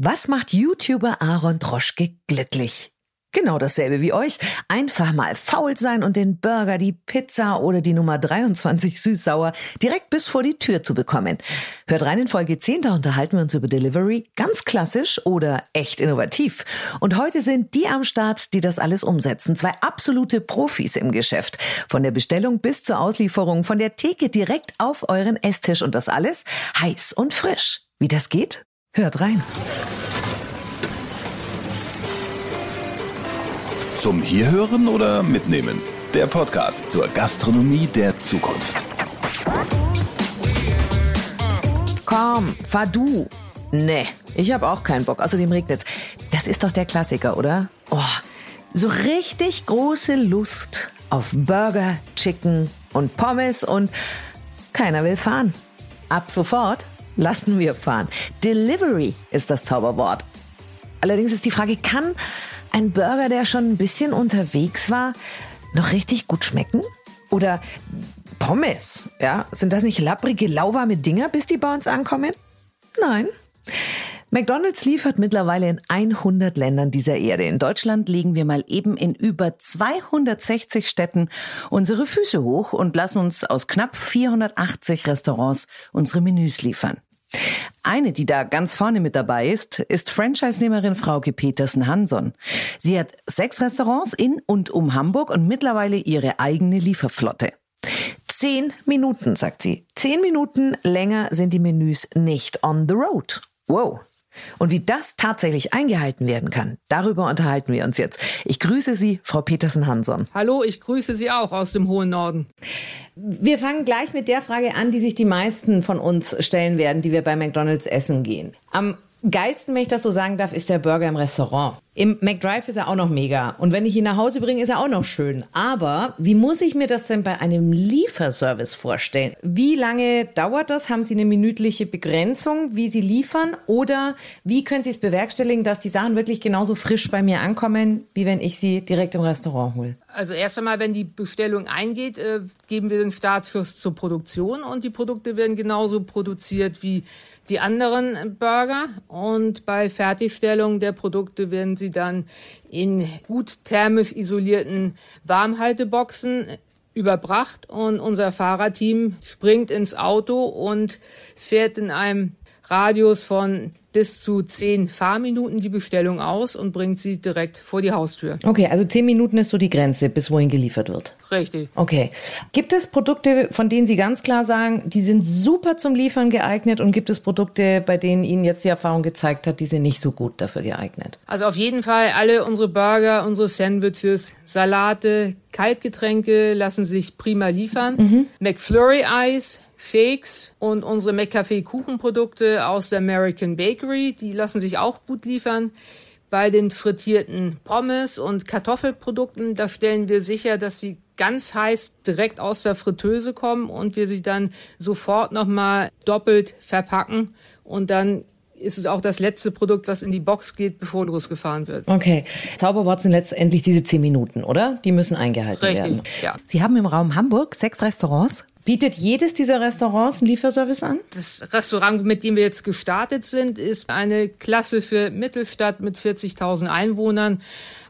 Was macht YouTuber Aaron Troschke glücklich? Genau dasselbe wie euch. Einfach mal faul sein und den Burger, die Pizza oder die Nummer 23 süß-sauer direkt bis vor die Tür zu bekommen. Hört rein in Folge 10, da unterhalten wir uns über Delivery, ganz klassisch oder echt innovativ. Und heute sind die am Start, die das alles umsetzen. Zwei absolute Profis im Geschäft. Von der Bestellung bis zur Auslieferung, von der Theke direkt auf euren Esstisch und das alles heiß und frisch. Wie das geht? Hört rein. Zum Hierhören oder Mitnehmen? Der Podcast zur Gastronomie der Zukunft. Komm, fahr du. Nee, ich habe auch keinen Bock. Außerdem regnet's. Das ist doch der Klassiker, oder? Oh, so richtig große Lust auf Burger, Chicken und Pommes und keiner will fahren. Ab sofort lassen wir fahren. Delivery ist das Zauberwort. Allerdings ist die Frage, kann ein Burger, der schon ein bisschen unterwegs war, noch richtig gut schmecken? Oder Pommes, ja? Sind das nicht lapprige, lauwarme Dinger, bis die bei uns ankommen? Nein. McDonald's liefert mittlerweile in 100 Ländern dieser Erde. In Deutschland legen wir mal eben in über 260 Städten unsere Füße hoch und lassen uns aus knapp 480 Restaurants unsere Menüs liefern. Eine, die da ganz vorne mit dabei ist, ist Franchise-Nehmerin Frauke Petersen-Hanson. Sie hat sechs Restaurants in und um Hamburg und mittlerweile ihre eigene Lieferflotte. Zehn Minuten, sagt sie. Zehn Minuten länger sind die Menüs nicht on the road. Wow. Und wie das tatsächlich eingehalten werden kann, darüber unterhalten wir uns jetzt. Ich grüße Sie, Frau Petersen-Hanson. Hallo, ich grüße Sie auch aus dem hohen Norden. Wir fangen gleich mit der Frage an, die sich die meisten von uns stellen werden, die wir bei McDonald's essen gehen. Am geilsten, wenn ich das so sagen darf, ist der Burger im Restaurant. Im McDrive ist er auch noch mega. Und wenn ich ihn nach Hause bringe, ist er auch noch schön. Aber wie muss ich mir das denn bei einem Lieferservice vorstellen? Wie lange dauert das? Haben Sie eine minütliche Begrenzung, wie Sie liefern? Oder wie können Sie es bewerkstelligen, dass die Sachen wirklich genauso frisch bei mir ankommen, wie wenn ich sie direkt im Restaurant hole? Also erst einmal, wenn die Bestellung eingeht, äh, geben wir den Startschuss zur Produktion und die Produkte werden genauso produziert wie die anderen Burger. Und bei Fertigstellung der Produkte werden sie dann in gut thermisch isolierten Warmhalteboxen überbracht und unser Fahrerteam springt ins Auto und fährt in einem Radius von bis zu zehn Fahrminuten die Bestellung aus und bringt sie direkt vor die Haustür. Okay, also zehn Minuten ist so die Grenze, bis wohin geliefert wird. Richtig. Okay. Gibt es Produkte, von denen Sie ganz klar sagen, die sind super zum Liefern geeignet und gibt es Produkte, bei denen Ihnen jetzt die Erfahrung gezeigt hat, die sind nicht so gut dafür geeignet? Also auf jeden Fall alle unsere Burger, unsere Sandwiches, Salate, Kaltgetränke lassen sich prima liefern. Mhm. McFlurry Eis, Shakes und unsere McCafe Kuchenprodukte aus der American Bakery, die lassen sich auch gut liefern. Bei den frittierten Pommes und Kartoffelprodukten, da stellen wir sicher, dass sie ganz heiß direkt aus der Fritteuse kommen und wir sie dann sofort nochmal doppelt verpacken und dann ist es auch das letzte Produkt, was in die Box geht, bevor losgefahren wird. Okay. Zauberwort sind letztendlich diese zehn Minuten, oder? Die müssen eingehalten Richtig, werden. Ja. Sie haben im Raum Hamburg sechs Restaurants. Bietet jedes dieser Restaurants einen Lieferservice an? Das Restaurant, mit dem wir jetzt gestartet sind, ist eine klassische Mittelstadt mit 40.000 Einwohnern.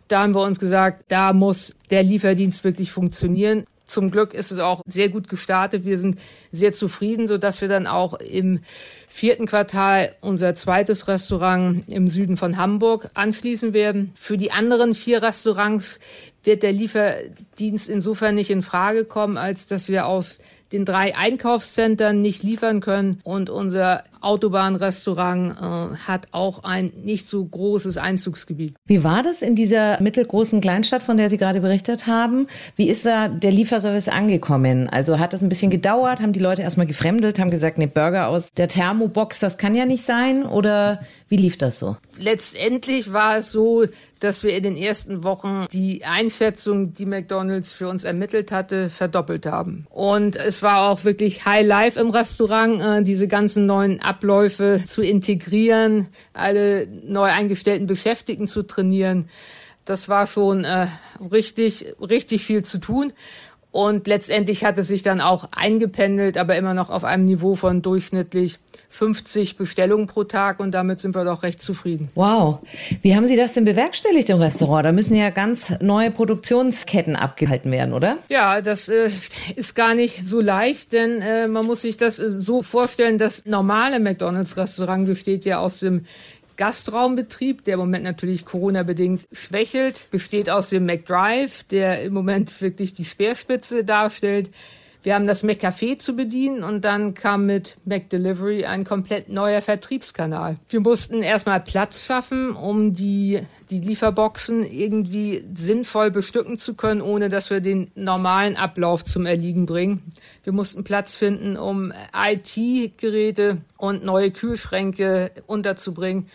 Da haben wir uns gesagt, da muss der Lieferdienst wirklich funktionieren. Zum Glück ist es auch sehr gut gestartet. Wir sind sehr zufrieden, so dass wir dann auch im vierten Quartal unser zweites Restaurant im Süden von Hamburg anschließen werden. Für die anderen vier Restaurants wird der Lieferdienst insofern nicht in Frage kommen, als dass wir aus den drei Einkaufszentren nicht liefern können und unser Autobahnrestaurant äh, hat auch ein nicht so großes Einzugsgebiet. Wie war das in dieser mittelgroßen Kleinstadt, von der Sie gerade berichtet haben? Wie ist da der Lieferservice angekommen? Also hat das ein bisschen gedauert? Haben die Leute erstmal gefremdelt, haben gesagt, ne, Burger aus der Thermobox, das kann ja nicht sein? Oder wie lief das so? Letztendlich war es so, dass wir in den ersten Wochen die Einschätzung, die McDonald's für uns ermittelt hatte, verdoppelt haben. Und es war auch wirklich High Life im Restaurant, äh, diese ganzen neuen Abläufe zu integrieren, alle neu eingestellten Beschäftigten zu trainieren. Das war schon äh, richtig, richtig viel zu tun. Und letztendlich hat es sich dann auch eingependelt, aber immer noch auf einem Niveau von durchschnittlich 50 Bestellungen pro Tag und damit sind wir doch recht zufrieden. Wow. Wie haben Sie das denn bewerkstelligt im Restaurant? Da müssen ja ganz neue Produktionsketten abgehalten werden, oder? Ja, das äh, ist gar nicht so leicht, denn äh, man muss sich das äh, so vorstellen, das normale McDonald's-Restaurant besteht ja aus dem Gastraumbetrieb, der im Moment natürlich Corona-bedingt schwächelt, besteht aus dem McDrive, der im Moment wirklich die Speerspitze darstellt. Wir haben das McCafé zu bedienen und dann kam mit McDelivery ein komplett neuer Vertriebskanal. Wir mussten erstmal Platz schaffen, um die, die Lieferboxen irgendwie sinnvoll bestücken zu können, ohne dass wir den normalen Ablauf zum Erliegen bringen. Wir mussten Platz finden, um IT-Geräte und neue Kühlschränke unterzubringen.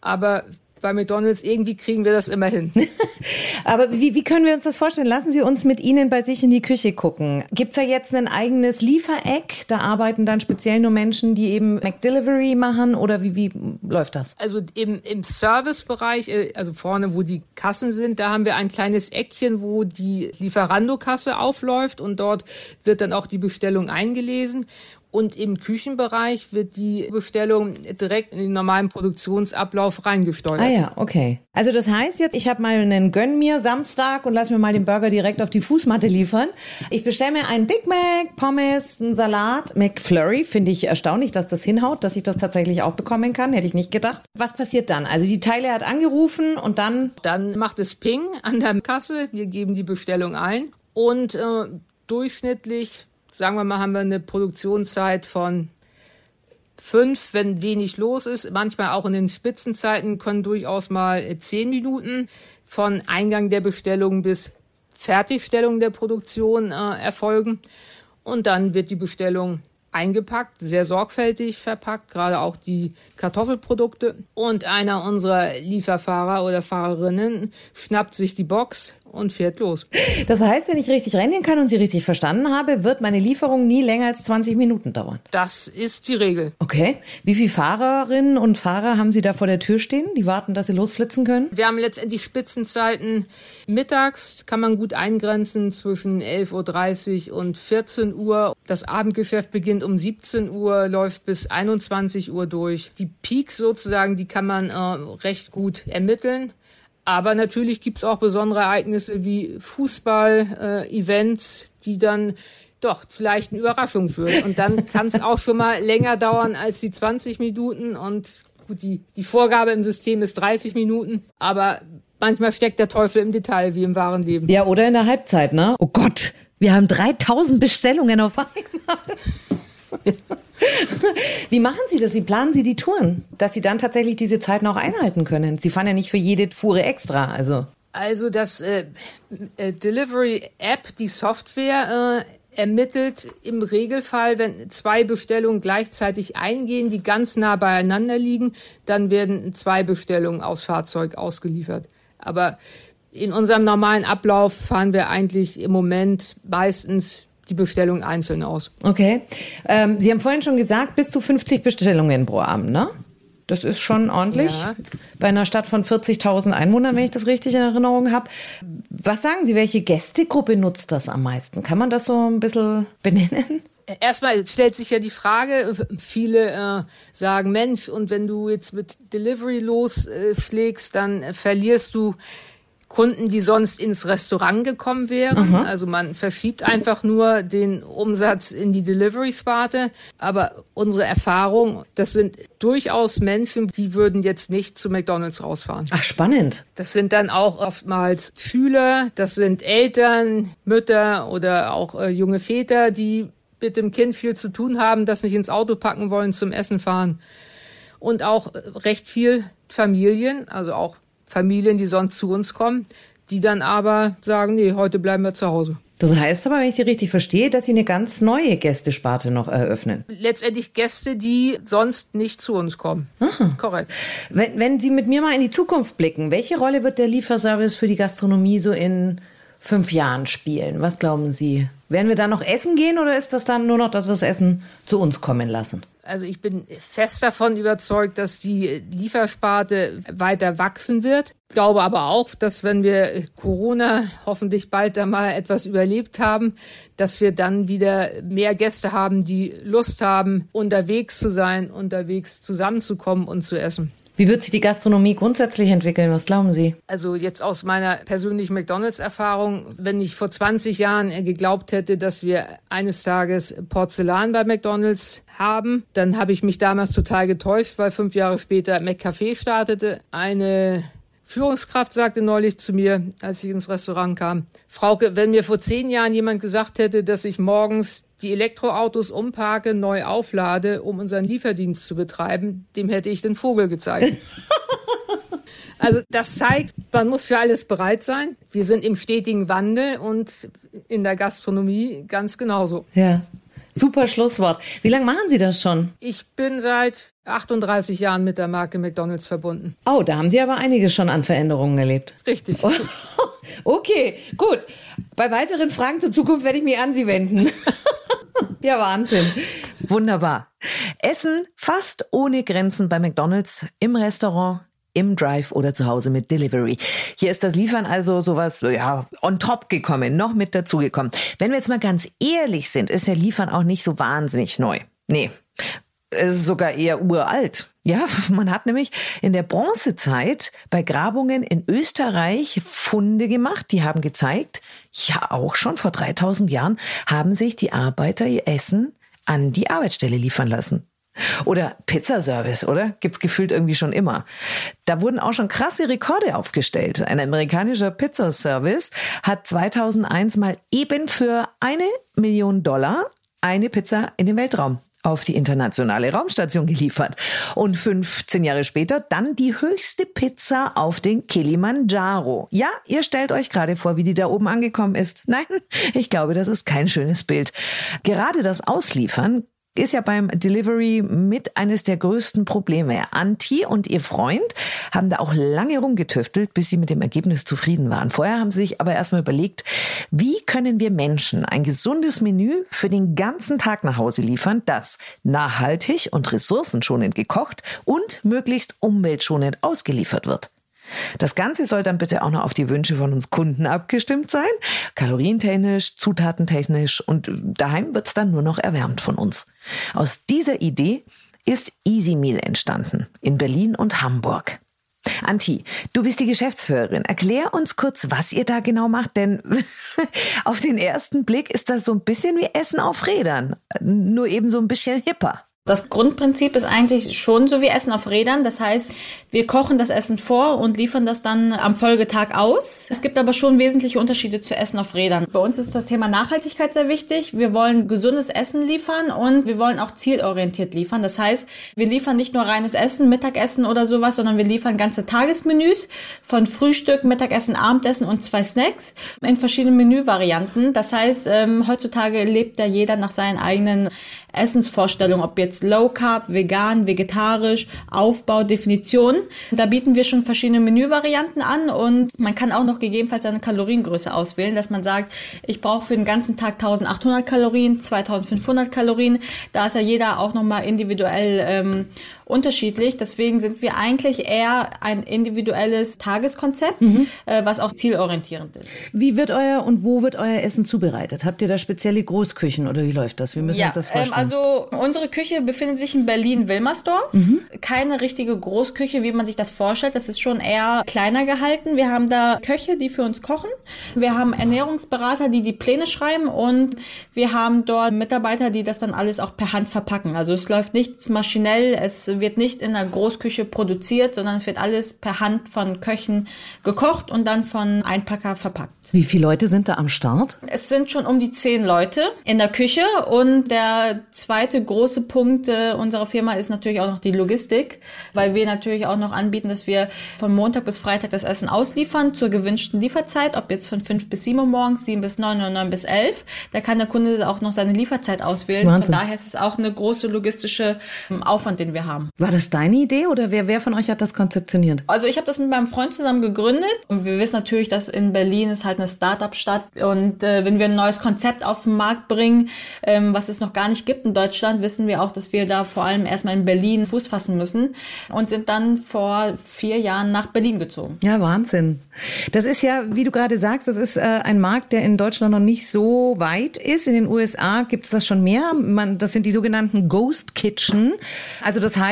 Aber bei McDonald's, irgendwie kriegen wir das immer hin. Aber wie, wie können wir uns das vorstellen? Lassen Sie uns mit Ihnen bei sich in die Küche gucken. Gibt's da jetzt ein eigenes Liefereck? Da arbeiten dann speziell nur Menschen, die eben McDelivery machen oder wie, wie läuft das? Also im, im Servicebereich, äh, also vorne, wo die Kassen sind, da haben wir ein kleines Eckchen, wo die Lieferando-Kasse aufläuft und dort wird dann auch die Bestellung eingelesen. Und im Küchenbereich wird die Bestellung direkt in den normalen Produktionsablauf reingesteuert. Ah ja, okay. Also das heißt jetzt, ich habe mal einen Gönn mir Samstag und lass mir mal den Burger direkt auf die Fußmatte liefern. Ich bestelle mir einen Big Mac, Pommes, einen Salat, McFlurry. Finde ich erstaunlich, dass das hinhaut, dass ich das tatsächlich auch bekommen kann. Hätte ich nicht gedacht. Was passiert dann? Also die Teile hat angerufen und dann? Dann macht es Ping an der Kasse. Wir geben die Bestellung ein und äh, durchschnittlich sagen wir mal, haben wir eine Produktionszeit von fünf, wenn wenig los ist. Manchmal auch in den Spitzenzeiten können durchaus mal zehn Minuten von Eingang der Bestellung bis Fertigstellung der Produktion äh, erfolgen. Und dann wird die Bestellung eingepackt, sehr sorgfältig verpackt, gerade auch die Kartoffelprodukte. Und einer unserer Lieferfahrer oder Fahrerinnen schnappt sich die Box und fährt los. Das heißt, wenn ich richtig rennen kann und Sie richtig verstanden habe, wird meine Lieferung nie länger als 20 Minuten dauern. Das ist die Regel. Okay. Wie viele Fahrerinnen und Fahrer haben Sie da vor der Tür stehen, die warten, dass sie losflitzen können? Wir haben letztendlich Spitzenzeiten. Mittags kann man gut eingrenzen zwischen 11.30 Uhr und 14 Uhr. Das Abendgeschäft beginnt um 17 Uhr, läuft bis 21 Uhr durch. Die Peaks sozusagen, die kann man äh, recht gut ermitteln. Aber natürlich gibt's auch besondere Ereignisse wie Fußball-Events, äh, die dann doch zu leichten Überraschungen führen. Und dann kann es auch schon mal länger dauern als die 20 Minuten. Und gut, die, die Vorgabe im System ist 30 Minuten. Aber manchmal steckt der Teufel im Detail, wie im wahren Leben. Ja, oder in der Halbzeit, ne? Oh Gott, wir haben 3000 Bestellungen auf einmal. Wie machen Sie das? Wie planen Sie die Touren, dass Sie dann tatsächlich diese Zeiten auch einhalten können? Sie fahren ja nicht für jede Fuhre extra, also. Also das äh, äh, Delivery App, die Software äh, ermittelt im Regelfall, wenn zwei Bestellungen gleichzeitig eingehen, die ganz nah beieinander liegen, dann werden zwei Bestellungen aus Fahrzeug ausgeliefert. Aber in unserem normalen Ablauf fahren wir eigentlich im Moment meistens die Bestellung einzeln aus. Okay. Ähm, Sie haben vorhin schon gesagt, bis zu 50 Bestellungen pro Abend, ne? Das ist schon ordentlich. Ja. Bei einer Stadt von 40.000 Einwohnern, wenn ich das richtig in Erinnerung habe. Was sagen Sie, welche Gästegruppe nutzt das am meisten? Kann man das so ein bisschen benennen? Erstmal stellt sich ja die Frage, viele äh, sagen, Mensch, und wenn du jetzt mit Delivery losschlägst, dann verlierst du Kunden, die sonst ins Restaurant gekommen wären. Mhm. Also man verschiebt einfach nur den Umsatz in die Delivery-Sparte. Aber unsere Erfahrung, das sind durchaus Menschen, die würden jetzt nicht zu McDonald's rausfahren. Ach, spannend. Das sind dann auch oftmals Schüler, das sind Eltern, Mütter oder auch äh, junge Väter, die mit dem Kind viel zu tun haben, das nicht ins Auto packen wollen, zum Essen fahren. Und auch recht viel Familien, also auch Familien, die sonst zu uns kommen, die dann aber sagen, nee, heute bleiben wir zu Hause. Das heißt aber, wenn ich Sie richtig verstehe, dass Sie eine ganz neue Gästesparte noch eröffnen. Letztendlich Gäste, die sonst nicht zu uns kommen. Aha. Korrekt. Wenn, wenn Sie mit mir mal in die Zukunft blicken, welche Rolle wird der Lieferservice für die Gastronomie so in fünf Jahren spielen? Was glauben Sie? Werden wir da noch essen gehen oder ist das dann nur noch, dass wir das Essen zu uns kommen lassen? Also ich bin fest davon überzeugt, dass die Liefersparte weiter wachsen wird. Ich glaube aber auch, dass wenn wir Corona hoffentlich bald da mal etwas überlebt haben, dass wir dann wieder mehr Gäste haben, die Lust haben, unterwegs zu sein, unterwegs zusammenzukommen und zu essen. Wie wird sich die Gastronomie grundsätzlich entwickeln? Was glauben Sie? Also jetzt aus meiner persönlichen McDonalds-Erfahrung, wenn ich vor 20 Jahren geglaubt hätte, dass wir eines Tages Porzellan bei McDonalds haben, dann habe ich mich damals total getäuscht, weil fünf Jahre später McCafé startete. Eine Führungskraft sagte neulich zu mir, als ich ins Restaurant kam, Frauke, wenn mir vor zehn Jahren jemand gesagt hätte, dass ich morgens die Elektroautos umparke, neu auflade, um unseren Lieferdienst zu betreiben, dem hätte ich den Vogel gezeigt. Also das zeigt, man muss für alles bereit sein. Wir sind im stetigen Wandel und in der Gastronomie ganz genauso. Ja. Super Schlusswort. Wie lange machen Sie das schon? Ich bin seit 38 Jahren mit der Marke McDonald's verbunden. Oh, da haben Sie aber einiges schon an Veränderungen erlebt. Richtig. okay, gut. Bei weiteren Fragen zur Zukunft werde ich mich an Sie wenden. Ja, Wahnsinn. Wunderbar. Essen fast ohne Grenzen bei McDonald's im Restaurant, im Drive oder zu Hause mit Delivery. Hier ist das Liefern also sowas, ja, on top gekommen, noch mit dazugekommen. Wenn wir jetzt mal ganz ehrlich sind, ist der Liefern auch nicht so wahnsinnig neu. Nee. Es ist sogar eher uralt. Ja, man hat nämlich in der Bronzezeit bei Grabungen in Österreich Funde gemacht, die haben gezeigt, ja, auch schon vor 3000 Jahren haben sich die Arbeiter ihr Essen an die Arbeitsstelle liefern lassen. Oder Pizzaservice, oder? Gibt's gefühlt irgendwie schon immer. Da wurden auch schon krasse Rekorde aufgestellt. Ein amerikanischer Pizzaservice hat 2001 mal eben für eine Million Dollar eine Pizza in den Weltraum auf die internationale Raumstation geliefert. Und 15 Jahre später dann die höchste Pizza auf den Kilimanjaro. Ja, ihr stellt euch gerade vor, wie die da oben angekommen ist. Nein, ich glaube, das ist kein schönes Bild. Gerade das Ausliefern ist ja beim Delivery mit eines der größten Probleme. Anti und ihr Freund haben da auch lange rumgetüftelt, bis sie mit dem Ergebnis zufrieden waren. Vorher haben sie sich aber erstmal überlegt, wie können wir Menschen ein gesundes Menü für den ganzen Tag nach Hause liefern, das nachhaltig und ressourcenschonend gekocht und möglichst umweltschonend ausgeliefert wird. Das Ganze soll dann bitte auch noch auf die Wünsche von uns Kunden abgestimmt sein. Kalorientechnisch, zutatentechnisch und daheim wird's dann nur noch erwärmt von uns. Aus dieser Idee ist Easy Meal entstanden in Berlin und Hamburg. Anti, du bist die Geschäftsführerin. Erklär uns kurz, was ihr da genau macht, denn auf den ersten Blick ist das so ein bisschen wie Essen auf Rädern, nur eben so ein bisschen hipper. Das Grundprinzip ist eigentlich schon so wie Essen auf Rädern. Das heißt, wir kochen das Essen vor und liefern das dann am Folgetag aus. Es gibt aber schon wesentliche Unterschiede zu Essen auf Rädern. Bei uns ist das Thema Nachhaltigkeit sehr wichtig. Wir wollen gesundes Essen liefern und wir wollen auch zielorientiert liefern. Das heißt, wir liefern nicht nur reines Essen, Mittagessen oder sowas, sondern wir liefern ganze Tagesmenüs von Frühstück, Mittagessen, Abendessen und zwei Snacks in verschiedenen Menüvarianten. Das heißt, ähm, heutzutage lebt ja jeder nach seinen eigenen Essensvorstellungen, ob jetzt Low Carb, vegan, vegetarisch, Aufbau, Definition. Da bieten wir schon verschiedene Menüvarianten an und man kann auch noch gegebenenfalls seine Kaloriengröße auswählen, dass man sagt, ich brauche für den ganzen Tag 1800 Kalorien, 2500 Kalorien. Da ist ja jeder auch nochmal individuell ähm, unterschiedlich. Deswegen sind wir eigentlich eher ein individuelles Tageskonzept, mhm. äh, was auch zielorientierend ist. Wie wird euer und wo wird euer Essen zubereitet? Habt ihr da spezielle Großküchen oder wie läuft das? Wie müssen ja, uns das ähm, vorstellen? Ähm, also unsere Küche befindet sich in Berlin-Wilmersdorf. Mhm. Keine richtige Großküche, wie man sich das vorstellt. Das ist schon eher kleiner gehalten. Wir haben da Köche, die für uns kochen. Wir haben Ernährungsberater, die die Pläne schreiben und wir haben dort Mitarbeiter, die das dann alles auch per Hand verpacken. Also es läuft nichts maschinell. Es wird nicht in der Großküche produziert, sondern es wird alles per Hand von Köchen gekocht und dann von Einpacker verpackt. Wie viele Leute sind da am Start? Es sind schon um die zehn Leute in der Küche und der zweite große Punkt äh, unserer Firma ist natürlich auch noch die Logistik, weil wir natürlich auch noch anbieten, dass wir von Montag bis Freitag das Essen ausliefern zur gewünschten Lieferzeit, ob jetzt von 5 bis 7 Uhr morgens, 7 bis 9 oder 9 bis 11. Da kann der Kunde auch noch seine Lieferzeit auswählen. Wahnsinn. Von daher ist es auch eine große logistische ähm, Aufwand, den wir haben. War das deine Idee oder wer, wer von euch hat das konzeptioniert? Also ich habe das mit meinem Freund zusammen gegründet und wir wissen natürlich, dass in Berlin ist halt eine Start-up-Stadt und äh, wenn wir ein neues Konzept auf den Markt bringen, ähm, was es noch gar nicht gibt in Deutschland, wissen wir auch, dass wir da vor allem erstmal in Berlin Fuß fassen müssen und sind dann vor vier Jahren nach Berlin gezogen. Ja, Wahnsinn. Das ist ja, wie du gerade sagst, das ist äh, ein Markt, der in Deutschland noch nicht so weit ist. In den USA gibt es das schon mehr. Man, das sind die sogenannten Ghost Kitchen. Also das heißt,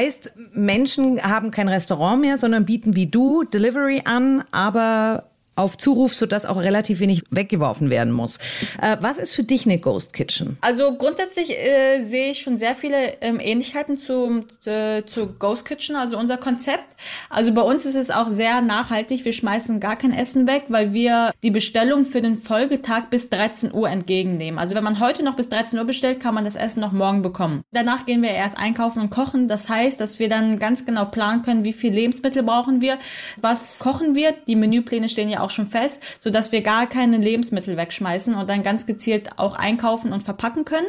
Menschen haben kein Restaurant mehr, sondern bieten wie du Delivery an, aber auf Zuruf, sodass auch relativ wenig weggeworfen werden muss. Äh, was ist für dich eine Ghost Kitchen? Also grundsätzlich äh, sehe ich schon sehr viele ähm, Ähnlichkeiten zu, äh, zu Ghost Kitchen, also unser Konzept. Also bei uns ist es auch sehr nachhaltig. Wir schmeißen gar kein Essen weg, weil wir die Bestellung für den Folgetag bis 13 Uhr entgegennehmen. Also wenn man heute noch bis 13 Uhr bestellt, kann man das Essen noch morgen bekommen. Danach gehen wir erst einkaufen und kochen. Das heißt, dass wir dann ganz genau planen können, wie viel Lebensmittel brauchen wir, was kochen wir. Die Menüpläne stehen ja auch schon fest, sodass wir gar keine Lebensmittel wegschmeißen und dann ganz gezielt auch einkaufen und verpacken können.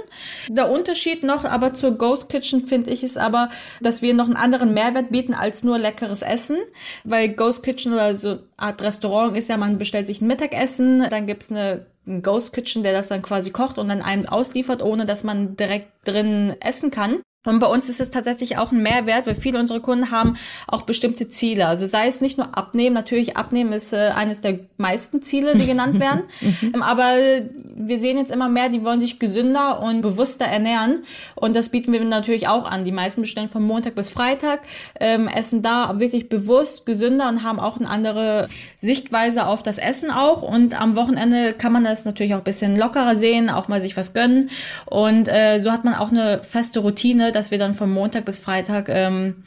Der Unterschied noch aber zur Ghost Kitchen finde ich ist aber, dass wir noch einen anderen Mehrwert bieten als nur leckeres Essen, weil Ghost Kitchen oder so Art Restaurant ist ja, man bestellt sich ein Mittagessen, dann gibt's eine ein Ghost Kitchen, der das dann quasi kocht und dann einem ausliefert, ohne dass man direkt drin essen kann. Und bei uns ist es tatsächlich auch ein Mehrwert, weil viele unserer Kunden haben auch bestimmte Ziele. Also sei es nicht nur abnehmen, natürlich abnehmen ist äh, eines der meisten Ziele, die genannt werden. ähm, aber wir sehen jetzt immer mehr, die wollen sich gesünder und bewusster ernähren. Und das bieten wir natürlich auch an. Die meisten bestellen von Montag bis Freitag, ähm, essen da wirklich bewusst gesünder und haben auch eine andere Sichtweise auf das Essen auch. Und am Wochenende kann man das natürlich auch ein bisschen lockerer sehen, auch mal sich was gönnen. Und äh, so hat man auch eine feste Routine, dass wir dann von Montag bis Freitag ähm,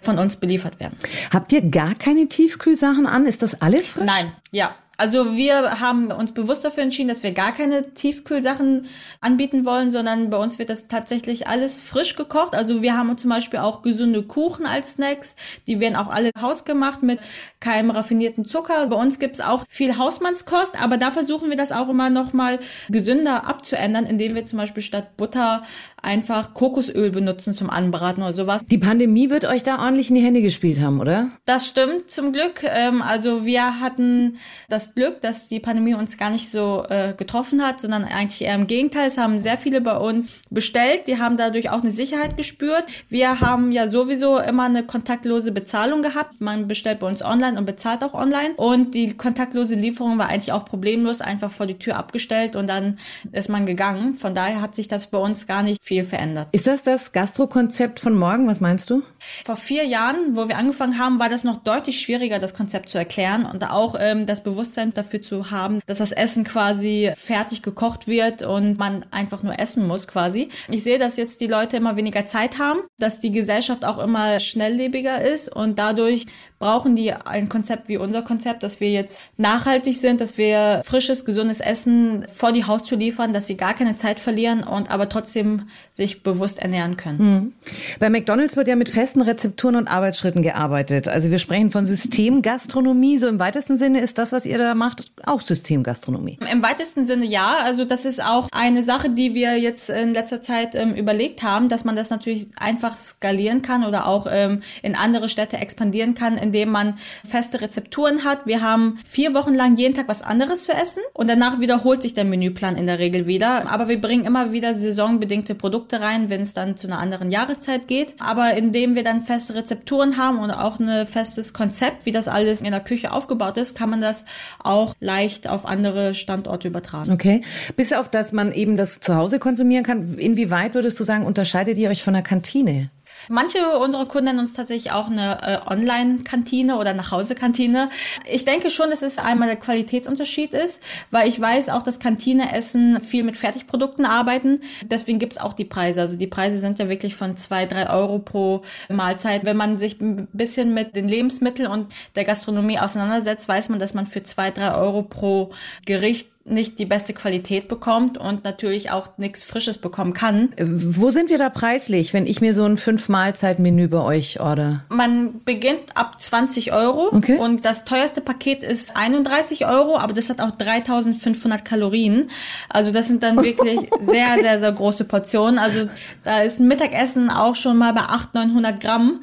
von uns beliefert werden. Habt ihr gar keine Tiefkühlsachen an? Ist das alles frisch? Nein, ja. Also wir haben uns bewusst dafür entschieden, dass wir gar keine Tiefkühlsachen anbieten wollen, sondern bei uns wird das tatsächlich alles frisch gekocht. Also wir haben zum Beispiel auch gesunde Kuchen als Snacks. Die werden auch alle hausgemacht mit keinem raffinierten Zucker. Bei uns gibt's auch viel Hausmannskost, aber da versuchen wir das auch immer nochmal gesünder abzuändern, indem wir zum Beispiel statt Butter einfach Kokosöl benutzen zum Anbraten oder sowas. Die Pandemie wird euch da ordentlich in die Hände gespielt haben, oder? Das stimmt zum Glück. Ähm, also wir hatten das Glück, dass die Pandemie uns gar nicht so äh, getroffen hat, sondern eigentlich eher im Gegenteil. Es haben sehr viele bei uns bestellt. Die haben dadurch auch eine Sicherheit gespürt. Wir haben ja sowieso immer eine kontaktlose Bezahlung gehabt. Man bestellt bei uns online und bezahlt auch online. Und die kontaktlose Lieferung war eigentlich auch problemlos, einfach vor die Tür abgestellt und dann ist man gegangen. Von daher hat sich das bei uns gar nicht viel verändert. Ist das das Gastro-Konzept von morgen? Was meinst du? Vor vier Jahren, wo wir angefangen haben, war das noch deutlich schwieriger, das Konzept zu erklären und auch ähm, das Bewusstsein dafür zu haben, dass das Essen quasi fertig gekocht wird und man einfach nur essen muss quasi. Ich sehe, dass jetzt die Leute immer weniger Zeit haben, dass die Gesellschaft auch immer schnelllebiger ist und dadurch brauchen die ein Konzept wie unser Konzept, dass wir jetzt nachhaltig sind, dass wir frisches, gesundes Essen vor die Haustür liefern, dass sie gar keine Zeit verlieren und aber trotzdem sich bewusst ernähren können. Mhm. Bei McDonald's wird ja mit festen Rezepturen und Arbeitsschritten gearbeitet. Also wir sprechen von Systemgastronomie. So im weitesten Sinne ist das, was ihr da macht, auch Systemgastronomie. Im weitesten Sinne ja. Also das ist auch eine Sache, die wir jetzt in letzter Zeit ähm, überlegt haben, dass man das natürlich einfach skalieren kann oder auch ähm, in andere Städte expandieren kann, indem man feste Rezepturen hat. Wir haben vier Wochen lang jeden Tag was anderes zu essen und danach wiederholt sich der Menüplan in der Regel wieder. Aber wir bringen immer wieder saisonbedingte Produkte rein, wenn es dann zu einer anderen Jahreszeit geht. Aber indem wir dann feste Rezepturen haben und auch ein festes Konzept, wie das alles in der Küche aufgebaut ist, kann man das auch leicht auf andere Standorte übertragen. Okay. Bis auf, dass man eben das zu Hause konsumieren kann, inwieweit würdest du sagen, unterscheidet ihr euch von der Kantine? Manche unserer Kunden nennen uns tatsächlich auch eine äh, Online-Kantine oder Nachhause-Kantine. Ich denke schon, dass es einmal der Qualitätsunterschied ist, weil ich weiß auch, dass Kantine-Essen viel mit Fertigprodukten arbeiten. Deswegen gibt's auch die Preise. Also die Preise sind ja wirklich von zwei, drei Euro pro Mahlzeit. Wenn man sich ein bisschen mit den Lebensmitteln und der Gastronomie auseinandersetzt, weiß man, dass man für zwei, drei Euro pro Gericht nicht die beste Qualität bekommt und natürlich auch nichts Frisches bekommen kann. Wo sind wir da preislich, wenn ich mir so ein Fünf-Mahlzeit-Menü bei euch order? Man beginnt ab 20 Euro Okay. und das teuerste Paket ist 31 Euro, aber das hat auch 3500 Kalorien. Also das sind dann wirklich sehr, sehr, sehr große Portionen. Also da ist ein Mittagessen auch schon mal bei 800, 900 Gramm.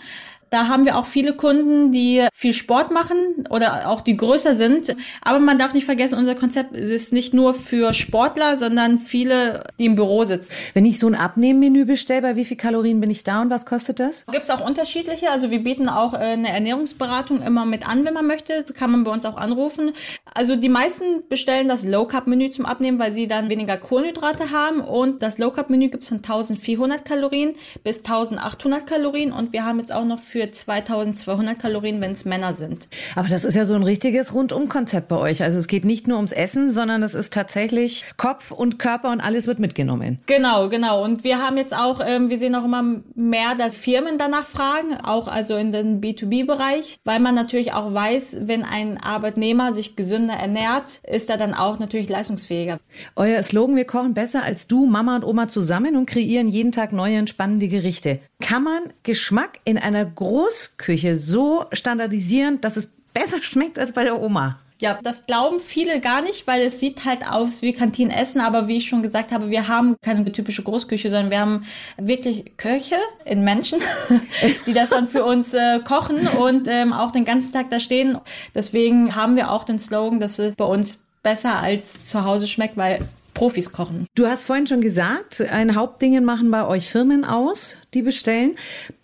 Da haben wir auch viele Kunden, die viel Sport machen oder auch die größer sind. Aber man darf nicht vergessen, unser Konzept ist nicht nur für Sportler, sondern viele, die im Büro sitzen. Wenn ich so ein Abnehmmenü bestelle, bei wie viel Kalorien bin ich da und was kostet das? Gibt es auch unterschiedliche. Also wir bieten auch äh, eine Ernährungsberatung immer mit an, wenn man möchte. Kann man bei uns auch anrufen. Also die meisten bestellen das Low Carb Menü zum Abnehmen, weil sie dann weniger Kohlenhydrate haben. Und das Low Carb Menü gibt es von 1400 Kalorien bis 1800 Kalorien. Und wir haben jetzt auch noch für 2200 Kalorien, wenn es Männer sind. Aber das ist ja so ein richtiges Rundum-Konzept bei euch. Also es geht nicht nur ums Essen, sondern es ist tatsächlich Kopf und Körper und alles wird mitgenommen. Genau, genau. Und wir haben jetzt auch, ähm, wir sehen auch immer mehr, dass Firmen danach fragen, auch also in den B2B-Bereich, weil man natürlich auch weiß, wenn ein Arbeitnehmer sich gesünder ernährt, ist er dann auch natürlich leistungsfähiger. Euer Slogan, wir kochen besser als du, Mama und Oma zusammen und kreieren jeden Tag neue und spannende Gerichte. Kann man Geschmack in einer Großküche so standardisieren, dass es besser schmeckt als bei der Oma? Ja, das glauben viele gar nicht, weil es sieht halt aus wie Kantinenessen, aber wie ich schon gesagt habe, wir haben keine typische Großküche, sondern wir haben wirklich Köche in Menschen, die das dann für uns äh, kochen und ähm, auch den ganzen Tag da stehen. Deswegen haben wir auch den Slogan, dass es bei uns besser als zu Hause schmeckt, weil Profis kochen. Du hast vorhin schon gesagt, ein Hauptdingen machen bei euch Firmen aus, die bestellen.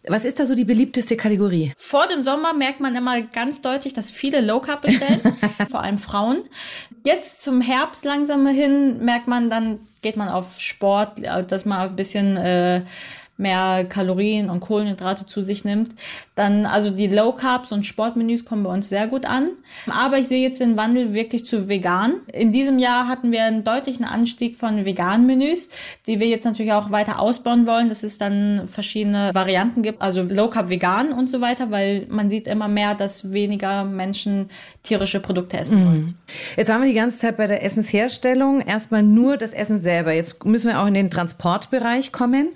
Was ist da so die beliebteste Kategorie? Vor dem Sommer merkt man immer ganz deutlich, dass viele Low Carb bestellen, vor allem Frauen. Jetzt zum Herbst langsam hin merkt man, dann geht man auf Sport, dass man ein bisschen äh, mehr Kalorien und Kohlenhydrate zu sich nimmt. Dann, also die Low Carbs und Sportmenüs kommen bei uns sehr gut an. Aber ich sehe jetzt den Wandel wirklich zu vegan. In diesem Jahr hatten wir einen deutlichen Anstieg von veganen Menüs, die wir jetzt natürlich auch weiter ausbauen wollen, dass es dann verschiedene Varianten gibt, also Low Carb vegan und so weiter, weil man sieht immer mehr, dass weniger Menschen tierische Produkte essen wollen. Jetzt haben wir die ganze Zeit bei der Essensherstellung erstmal nur das Essen selber. Jetzt müssen wir auch in den Transportbereich kommen.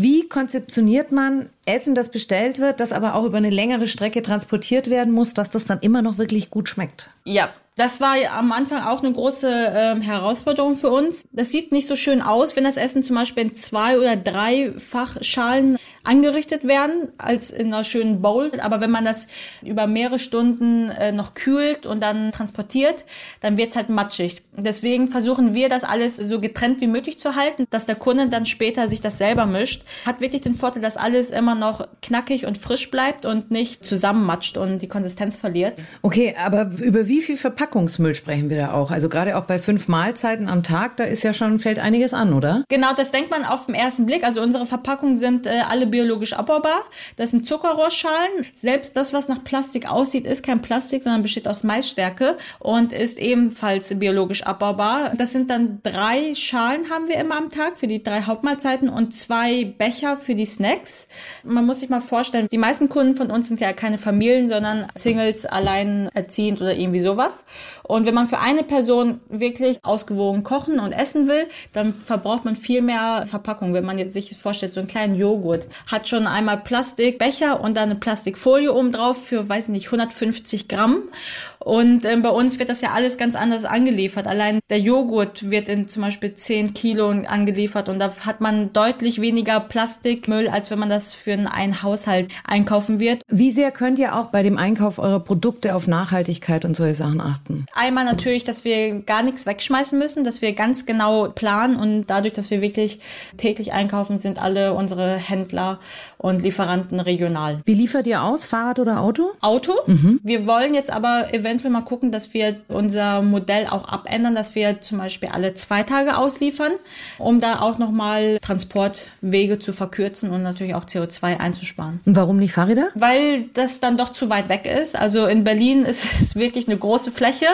Wie konzeptioniert man Essen, das bestellt wird, das aber auch über eine längere Strecke transportiert werden muss, dass das dann immer noch wirklich gut schmeckt? Ja, das war am Anfang auch eine große ähm, Herausforderung für uns. Das sieht nicht so schön aus, wenn das Essen zum Beispiel in zwei oder dreifach Schalen angerichtet werden, als in einer schönen Bowl. Aber wenn man das über mehrere Stunden äh, noch kühlt und dann transportiert, dann wird's halt matschig. Deswegen versuchen wir, das alles so getrennt wie möglich zu halten, dass der Kunde dann später sich das selber mischt. Hat wirklich den Vorteil, dass alles immer noch knackig und frisch bleibt und nicht zusammenmatscht und die Konsistenz verliert. Okay, aber über wie viel Verpackungsmüll sprechen wir da auch? Also gerade auch bei fünf Mahlzeiten am Tag, da ist ja schon, fällt einiges an, oder? Genau, das denkt man auf den ersten Blick. Also unsere Verpackungen sind äh, alle biologisch abbaubar. Das sind Zuckerrohrschalen. Selbst das, was nach Plastik aussieht, ist kein Plastik, sondern besteht aus Maisstärke und ist ebenfalls biologisch abbaubar. Das sind dann drei Schalen haben wir immer am Tag für die drei Hauptmahlzeiten und zwei Becher für die Snacks. Man muss sich mal vorstellen, die meisten Kunden von uns sind ja keine Familien, sondern Singles, alleinerziehend oder irgendwie sowas. Und wenn man für eine Person wirklich ausgewogen kochen und essen will, dann verbraucht man viel mehr Verpackung. Wenn man jetzt sich vorstellt, so einen kleinen Joghurt hat schon einmal Plastikbecher und dann eine Plastikfolie oben drauf für, weiß nicht, 150 Gramm. Und ähm, bei uns wird das ja alles ganz anders angeliefert. Allein der Joghurt wird in zum Beispiel 10 Kilo angeliefert und da hat man deutlich weniger Plastikmüll, als wenn man das für einen Haushalt einkaufen wird. Wie sehr könnt ihr auch bei dem Einkauf eurer Produkte auf Nachhaltigkeit und solche Sachen achten? Einmal natürlich, dass wir gar nichts wegschmeißen müssen, dass wir ganz genau planen und dadurch, dass wir wirklich täglich einkaufen, sind alle unsere Händler und Lieferanten regional. Wie liefert ihr aus, Fahrrad oder Auto? Auto. Wir wollen jetzt aber eventuell mal gucken, dass wir unser Modell auch abändern, dass wir zum Beispiel alle zwei Tage ausliefern, um da auch nochmal Transportwege zu verkürzen und natürlich auch CO2 einzusparen. Und warum nicht Fahrräder? Weil das dann doch zu weit weg ist. Also in Berlin ist es wirklich eine große Fläche.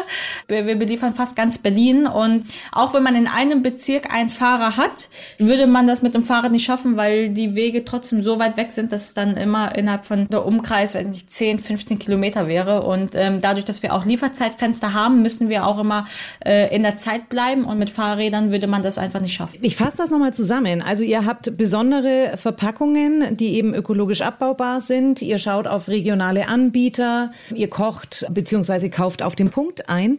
Wir, wir beliefern fast ganz Berlin und auch wenn man in einem Bezirk einen Fahrer hat, würde man das mit dem Fahrrad nicht schaffen, weil die Wege trotzdem trotzdem so weit weg sind, dass es dann immer innerhalb von der Umkreis, weiß nicht, 10, 15 Kilometer wäre. Und ähm, dadurch, dass wir auch Lieferzeitfenster haben, müssen wir auch immer äh, in der Zeit bleiben. Und mit Fahrrädern würde man das einfach nicht schaffen. Ich fasse das nochmal zusammen. Also ihr habt besondere Verpackungen, die eben ökologisch abbaubar sind. Ihr schaut auf regionale Anbieter. Ihr kocht bzw. kauft auf den Punkt ein.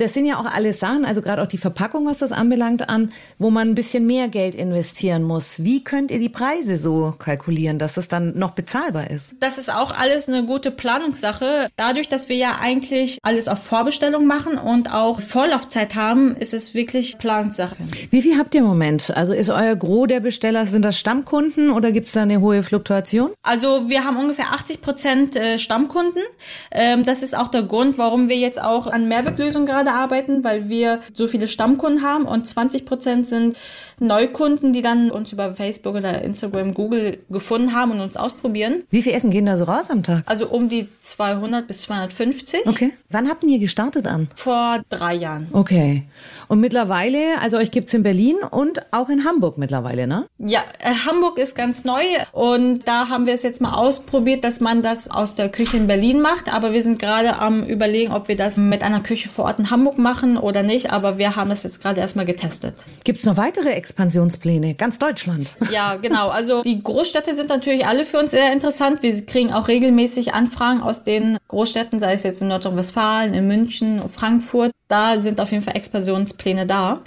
Das sind ja auch alles Sachen, also gerade auch die Verpackung, was das anbelangt, an, wo man ein bisschen mehr Geld investieren muss. Wie könnt ihr die Preise so kalkulieren, dass das dann noch bezahlbar ist? Das ist auch alles eine gute Planungssache. Dadurch, dass wir ja eigentlich alles auf Vorbestellung machen und auch Vorlaufzeit haben, ist es wirklich Planungssache. Wie viel habt ihr im Moment? Also ist euer Gros der Besteller, sind das Stammkunden oder gibt es da eine hohe Fluktuation? Also wir haben ungefähr 80 Prozent äh, Stammkunden. Ähm, das ist auch der Grund, warum wir jetzt auch an Mehrweglösungen gerade arbeiten, weil wir so viele Stammkunden haben und 20 Prozent sind Neukunden, die dann uns über Facebook oder Instagram, Google gefunden haben und uns ausprobieren. Wie viel Essen gehen da so raus am Tag? Also um die 200 bis 250. Okay. Wann habt ihr gestartet an? Vor drei Jahren. Okay. Und mittlerweile, also euch gibt es in Berlin und auch in Hamburg mittlerweile, ne? Ja, äh, Hamburg ist ganz neu und da haben wir es jetzt mal ausprobiert, dass man das aus der Küche in Berlin macht. Aber wir sind gerade am überlegen, ob wir das mit einer Küche vor Ort in Hamburg machen oder nicht, aber wir haben es jetzt gerade erstmal getestet. Gibt es noch weitere Expansionspläne? Ganz Deutschland? Ja, genau. Also die Großstädte sind natürlich alle für uns sehr interessant. Wir kriegen auch regelmäßig Anfragen aus den Großstädten, sei es jetzt in Nordrhein-Westfalen, in München, Frankfurt. Da sind auf jeden Fall Expansionspläne da.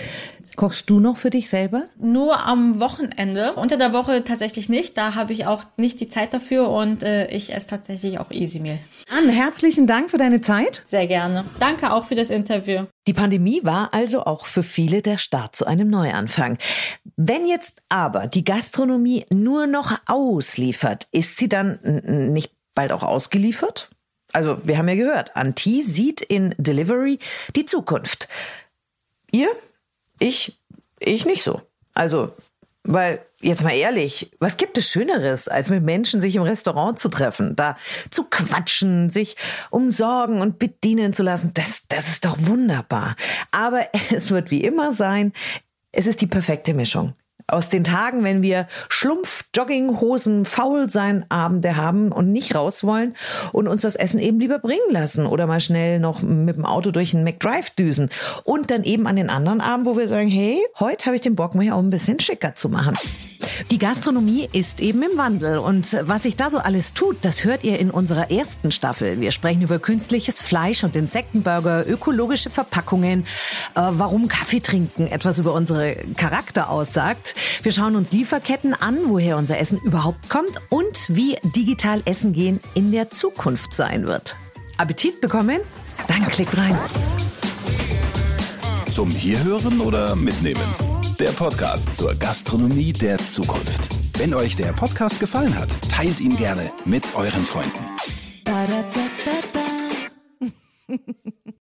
Kochst du noch für dich selber? Nur am Wochenende. Unter der Woche tatsächlich nicht. Da habe ich auch nicht die Zeit dafür und äh, ich esse tatsächlich auch Easy Meal. Anne, herzlichen Dank für deine Zeit. Sehr gerne. Danke auch für das Interview. Die Pandemie war also auch für viele der Start zu einem Neuanfang. Wenn jetzt aber die Gastronomie nur noch ausliefert, ist sie dann nicht bald auch ausgeliefert? Also, wir haben ja gehört, Anti sieht in Delivery die Zukunft. Ihr ich, ich nicht so. Also, weil, jetzt mal ehrlich, was gibt es Schöneres, als mit Menschen sich im Restaurant zu treffen, da zu quatschen, sich umsorgen und bedienen zu lassen? Das, das ist doch wunderbar. Aber es wird wie immer sein, es ist die perfekte Mischung aus den Tagen, wenn wir Schlumpf, Jogginghosen, Faulsein Abende haben und nicht raus wollen und uns das Essen eben lieber bringen lassen oder mal schnell noch mit dem Auto durch einen McDrive düsen. Und dann eben an den anderen Abend, wo wir sagen, hey, heute habe ich den Bock, mir auch ein bisschen schicker zu machen. Die Gastronomie ist eben im Wandel und was sich da so alles tut, das hört ihr in unserer ersten Staffel. Wir sprechen über künstliches Fleisch und Insektenburger, ökologische Verpackungen, äh, warum Kaffee trinken etwas über unsere Charakter aussagt. Wir schauen uns Lieferketten an, woher unser Essen überhaupt kommt und wie digital Essen gehen in der Zukunft sein wird. Appetit bekommen? Dann klickt rein. Zum Hierhören oder Mitnehmen? Der Podcast zur Gastronomie der Zukunft. Wenn euch der Podcast gefallen hat, teilt ihn gerne mit euren Freunden.